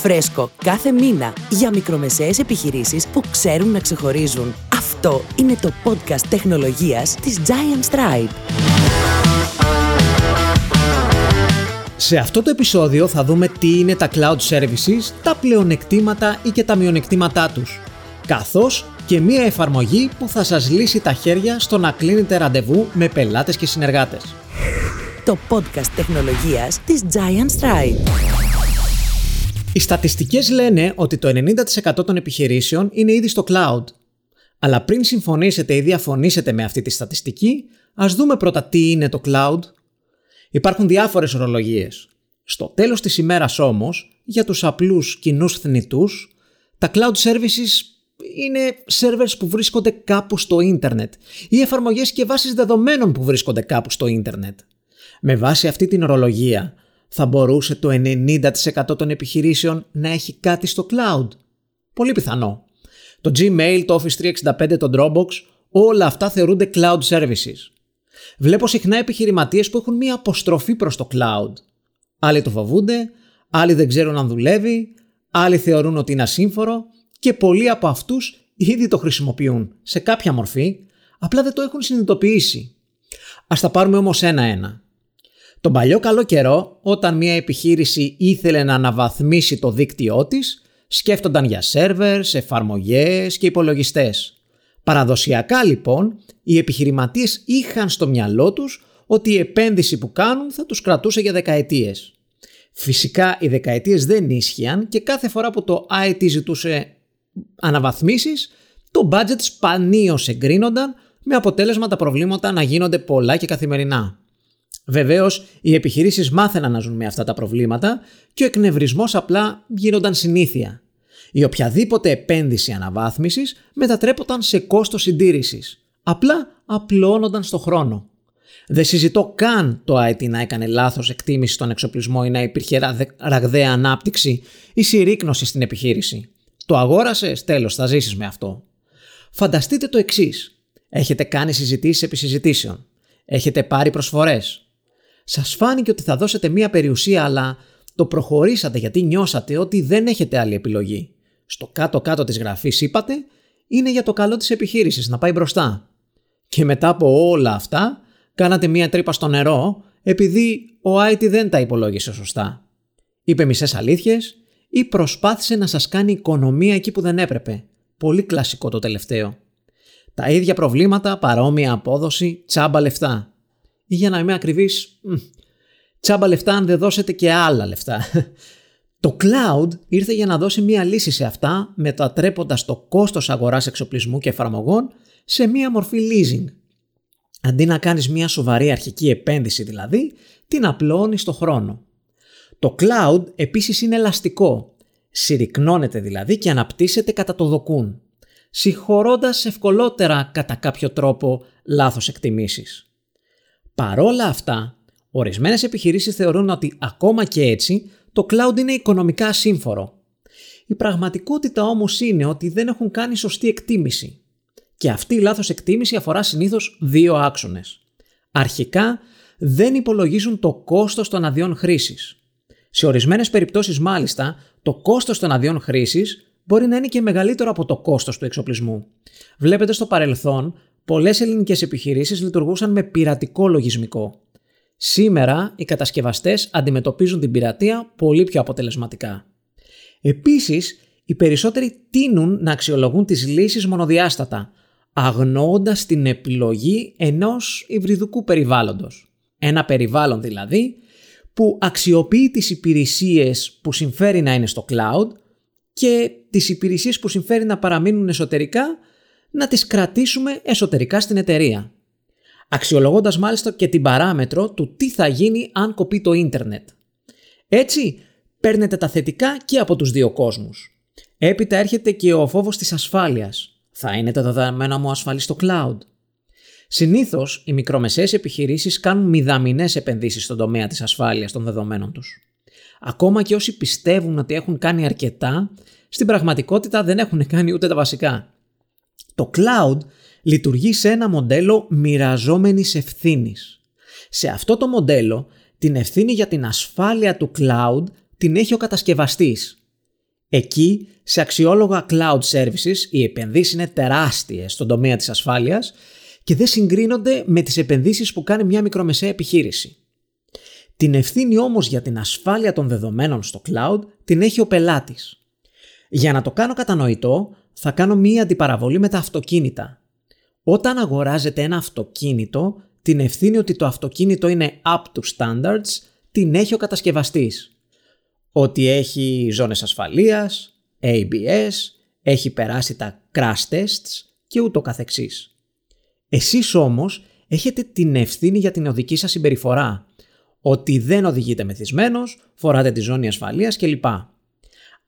Φρέσκο κάθε μήνα για μικρομεσαίες επιχειρήσεις που ξέρουν να ξεχωρίζουν. Αυτό είναι το podcast τεχνολογίας της Giant Stripe. Σε αυτό το επεισόδιο θα δούμε τι είναι τα cloud services, τα πλεονεκτήματα ή και τα μειονεκτήματά τους, καθώς και μία εφαρμογή που θα σας λύσει τα χέρια στο να κλείνετε ραντεβού με πελάτες και συνεργάτες. Το podcast τεχνολογίας της Giant Stripe. Οι στατιστικές λένε ότι το 90% των επιχειρήσεων είναι ήδη στο cloud. Αλλά πριν συμφωνήσετε ή διαφωνήσετε με αυτή τη στατιστική, ας δούμε πρώτα τι είναι το cloud. Υπάρχουν διάφορες ορολογίες. Στο τέλος της ημέρας όμως, για τους απλούς κοινούς θνητούς, τα cloud services είναι servers που βρίσκονται κάπου στο ίντερνετ ή εφαρμογές και βάσεις δεδομένων που βρίσκονται κάπου στο ίντερνετ. Με βάση αυτή την ορολογία, θα μπορούσε το 90% των επιχειρήσεων να έχει κάτι στο cloud. Πολύ πιθανό. Το Gmail, το Office 365, το Dropbox, όλα αυτά θεωρούνται cloud services. Βλέπω συχνά επιχειρηματίες που έχουν μία αποστροφή προς το cloud. Άλλοι το φοβούνται, άλλοι δεν ξέρουν αν δουλεύει, άλλοι θεωρούν ότι είναι ασύμφορο και πολλοί από αυτούς ήδη το χρησιμοποιούν σε κάποια μορφή, απλά δεν το έχουν συνειδητοποιήσει. Ας τα πάρουμε όμως ένα-ένα. Τον παλιό καλό καιρό, όταν μια επιχείρηση ήθελε να αναβαθμίσει το δίκτυό της, σκέφτονταν για σερβερς, εφαρμογές και υπολογιστές. Παραδοσιακά λοιπόν, οι επιχειρηματίες είχαν στο μυαλό τους ότι η επένδυση που κάνουν θα τους κρατούσε για δεκαετίες. Φυσικά οι δεκαετίες δεν ίσχυαν και κάθε φορά που το IT ζητούσε αναβαθμίσεις, το budget σπανίως εγκρίνονταν με αποτέλεσμα τα προβλήματα να γίνονται πολλά και καθημερινά. Βεβαίως, οι επιχειρήσεις μάθαιναν να ζουν με αυτά τα προβλήματα και ο εκνευρισμός απλά γίνονταν συνήθεια. Η οποιαδήποτε επένδυση αναβάθμισης μετατρέπονταν σε κόστος συντήρησης. Απλά απλώνονταν στο χρόνο. Δεν συζητώ καν το IT να έκανε λάθος εκτίμηση στον εξοπλισμό ή να υπήρχε ραγδαία ανάπτυξη ή συρρήκνωση στην επιχείρηση. Το αγόρασες, τέλος, θα ζήσεις με αυτό. Φανταστείτε το εξής. Έχετε κάνει συζητήσεις επί συζητήσεων. Έχετε πάρει προσφορές σας φάνηκε ότι θα δώσετε μία περιουσία αλλά το προχωρήσατε γιατί νιώσατε ότι δεν έχετε άλλη επιλογή. Στο κάτω-κάτω της γραφής είπατε είναι για το καλό της επιχείρησης να πάει μπροστά. Και μετά από όλα αυτά κάνατε μία τρύπα στο νερό επειδή ο IT δεν τα υπολόγισε σωστά. Είπε μισές αλήθειες ή προσπάθησε να σας κάνει οικονομία εκεί που δεν έπρεπε. Πολύ κλασικό το τελευταίο. Τα ίδια προβλήματα, παρόμοια απόδοση, τσάμπα λεφτά ή για να είμαι ακριβής, τσάμπα λεφτά αν δεν δώσετε και άλλα λεφτά. Το cloud ήρθε για να δώσει μία λύση σε αυτά μετατρέποντας το κόστος αγοράς εξοπλισμού και εφαρμογών σε μία μορφή leasing. Αντί να κάνεις μία σοβαρή αρχική επένδυση δηλαδή, την απλώνεις στο χρόνο. Το cloud επίσης είναι ελαστικό. Συρρυκνώνεται δηλαδή και αναπτύσσεται κατά το δοκούν, συγχωρώντας ευκολότερα κατά κάποιο τρόπο λάθος εκτιμήσεις. Παρόλα αυτά, ορισμένες επιχειρήσεις θεωρούν ότι ακόμα και έτσι το cloud είναι οικονομικά σύμφορο. Η πραγματικότητα όμως είναι ότι δεν έχουν κάνει σωστή εκτίμηση. Και αυτή η λάθος εκτίμηση αφορά συνήθως δύο άξονες. Αρχικά, δεν υπολογίζουν το κόστος των αδειών χρήσης. Σε ορισμένες περιπτώσεις, μάλιστα, το κόστος των αδειών χρήσης μπορεί να είναι και μεγαλύτερο από το κόστος του εξοπλισμού. Βλέπετε στο παρελθόν πολλές ελληνικές επιχειρήσεις λειτουργούσαν με πειρατικό λογισμικό. Σήμερα οι κατασκευαστές αντιμετωπίζουν την πειρατεία πολύ πιο αποτελεσματικά. Επίσης, οι περισσότεροι τείνουν να αξιολογούν τις λύσεις μονοδιάστατα, αγνοώντας την επιλογή ενός υβριδικού περιβάλλοντος. Ένα περιβάλλον δηλαδή που αξιοποιεί τις υπηρεσίες που συμφέρει να είναι στο cloud και τις υπηρεσίες που συμφέρει να παραμείνουν εσωτερικά να τις κρατήσουμε εσωτερικά στην εταιρεία. Αξιολογώντας μάλιστα και την παράμετρο του τι θα γίνει αν κοπεί το ίντερνετ. Έτσι, παίρνετε τα θετικά και από τους δύο κόσμους. Έπειτα έρχεται και ο φόβος της ασφάλειας. Θα είναι τα δεδομένα μου ασφαλή στο cloud. Συνήθως, οι μικρομεσαίες επιχειρήσεις κάνουν μηδαμινές επενδύσεις στον τομέα της ασφάλειας των δεδομένων τους. Ακόμα και όσοι πιστεύουν ότι έχουν κάνει αρκετά, στην πραγματικότητα δεν έχουν κάνει ούτε τα βασικά. Το cloud λειτουργεί σε ένα μοντέλο μοιραζόμενης ευθύνης. Σε αυτό το μοντέλο, την ευθύνη για την ασφάλεια του cloud την έχει ο κατασκευαστής. Εκεί, σε αξιόλογα cloud services, οι επενδύσεις είναι τεράστιες στον τομέα της ασφάλειας και δεν συγκρίνονται με τις επενδύσεις που κάνει μια μικρομεσαία επιχείρηση. Την ευθύνη όμως για την ασφάλεια των δεδομένων στο cloud την έχει ο πελάτης. Για να το κάνω κατανοητό, θα κάνω μία αντιπαραβολή με τα αυτοκίνητα. Όταν αγοράζετε ένα αυτοκίνητο, την ευθύνη ότι το αυτοκίνητο είναι up to standards την έχει ο κατασκευαστής. Ότι έχει ζώνες ασφαλείας, ABS, έχει περάσει τα crash tests και ούτω καθεξής. Εσείς όμως έχετε την ευθύνη για την οδική σας συμπεριφορά. Ότι δεν οδηγείτε μεθυσμένος, φοράτε τη ζώνη ασφαλείας κλπ.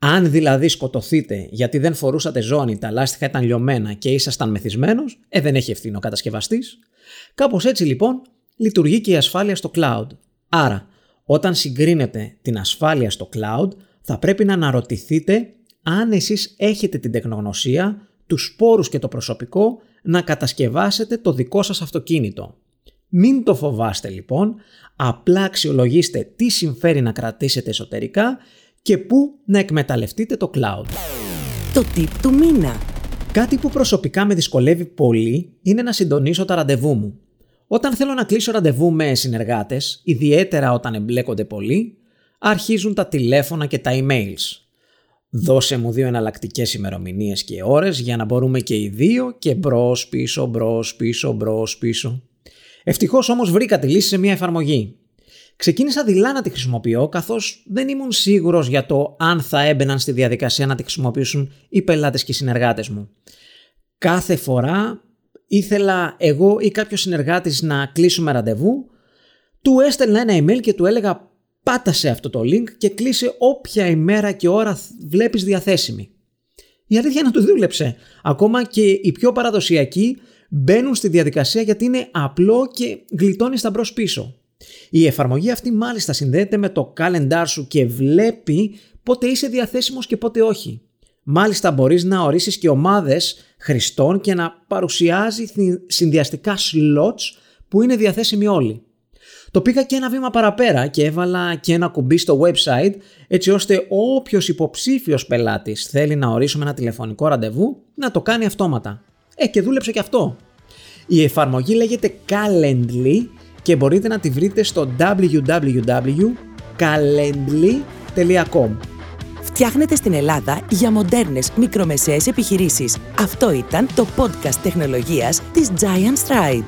Αν δηλαδή σκοτωθείτε γιατί δεν φορούσατε ζώνη, τα λάστιχα ήταν λιωμένα και ήσασταν μεθυσμένος, ε, δεν έχει ευθύνη ο κατασκευαστής. Κάπως έτσι λοιπόν λειτουργεί και η ασφάλεια στο cloud. Άρα, όταν συγκρίνετε την ασφάλεια στο cloud, θα πρέπει να αναρωτηθείτε αν εσείς έχετε την τεχνογνωσία, τους σπόρους και το προσωπικό να κατασκευάσετε το δικό σας αυτοκίνητο. Μην το φοβάστε λοιπόν, απλά αξιολογήστε τι συμφέρει να κρατήσετε εσωτερικά και πού να εκμεταλλευτείτε το cloud. Το tip του μήνα. Κάτι που προσωπικά με δυσκολεύει πολύ είναι να συντονίσω τα ραντεβού μου. Όταν θέλω να κλείσω ραντεβού με συνεργάτες, ιδιαίτερα όταν εμπλέκονται πολύ, αρχίζουν τα τηλέφωνα και τα emails. Δώσε μου δύο εναλλακτικές ημερομηνίες και ώρες για να μπορούμε και οι δύο και μπρος πίσω, μπρος πίσω, μπρος πίσω. Ευτυχώς όμως βρήκα τη λύση σε μια εφαρμογή. Ξεκίνησα δειλά να τη χρησιμοποιώ καθώς δεν ήμουν σίγουρος για το αν θα έμπαιναν στη διαδικασία να τη χρησιμοποιήσουν οι πελάτες και οι συνεργάτες μου. Κάθε φορά ήθελα εγώ ή κάποιος συνεργάτης να κλείσουμε ραντεβού, του έστελνα ένα email και του έλεγα πάτα σε αυτό το link και κλείσε όποια ημέρα και ώρα βλέπεις διαθέσιμη. Η αλήθεια είναι να του δούλεψε. Ακόμα και οι πιο παραδοσιακοί μπαίνουν στη διαδικασία γιατί είναι απλό και γλιτώνει τα μπρος πίσω. Η εφαρμογή αυτή μάλιστα συνδέεται με το calendar σου και βλέπει πότε είσαι διαθέσιμος και πότε όχι. Μάλιστα μπορείς να ορίσεις και ομάδες χρηστών και να παρουσιάζει συνδυαστικά slots που είναι διαθέσιμοι όλοι. Το πήγα και ένα βήμα παραπέρα και έβαλα και ένα κουμπί στο website έτσι ώστε όποιος υποψήφιος πελάτης θέλει να ορίσουμε ένα τηλεφωνικό ραντεβού να το κάνει αυτόματα. Ε και δούλεψε και αυτό. Η εφαρμογή λέγεται Calendly και μπορείτε να τη βρείτε στο www.calendly.com Φτιάχνετε στην Ελλάδα για μοντέρνες μικρομεσαίες επιχειρήσεις. Αυτό ήταν το podcast τεχνολογίας της Giant Stride.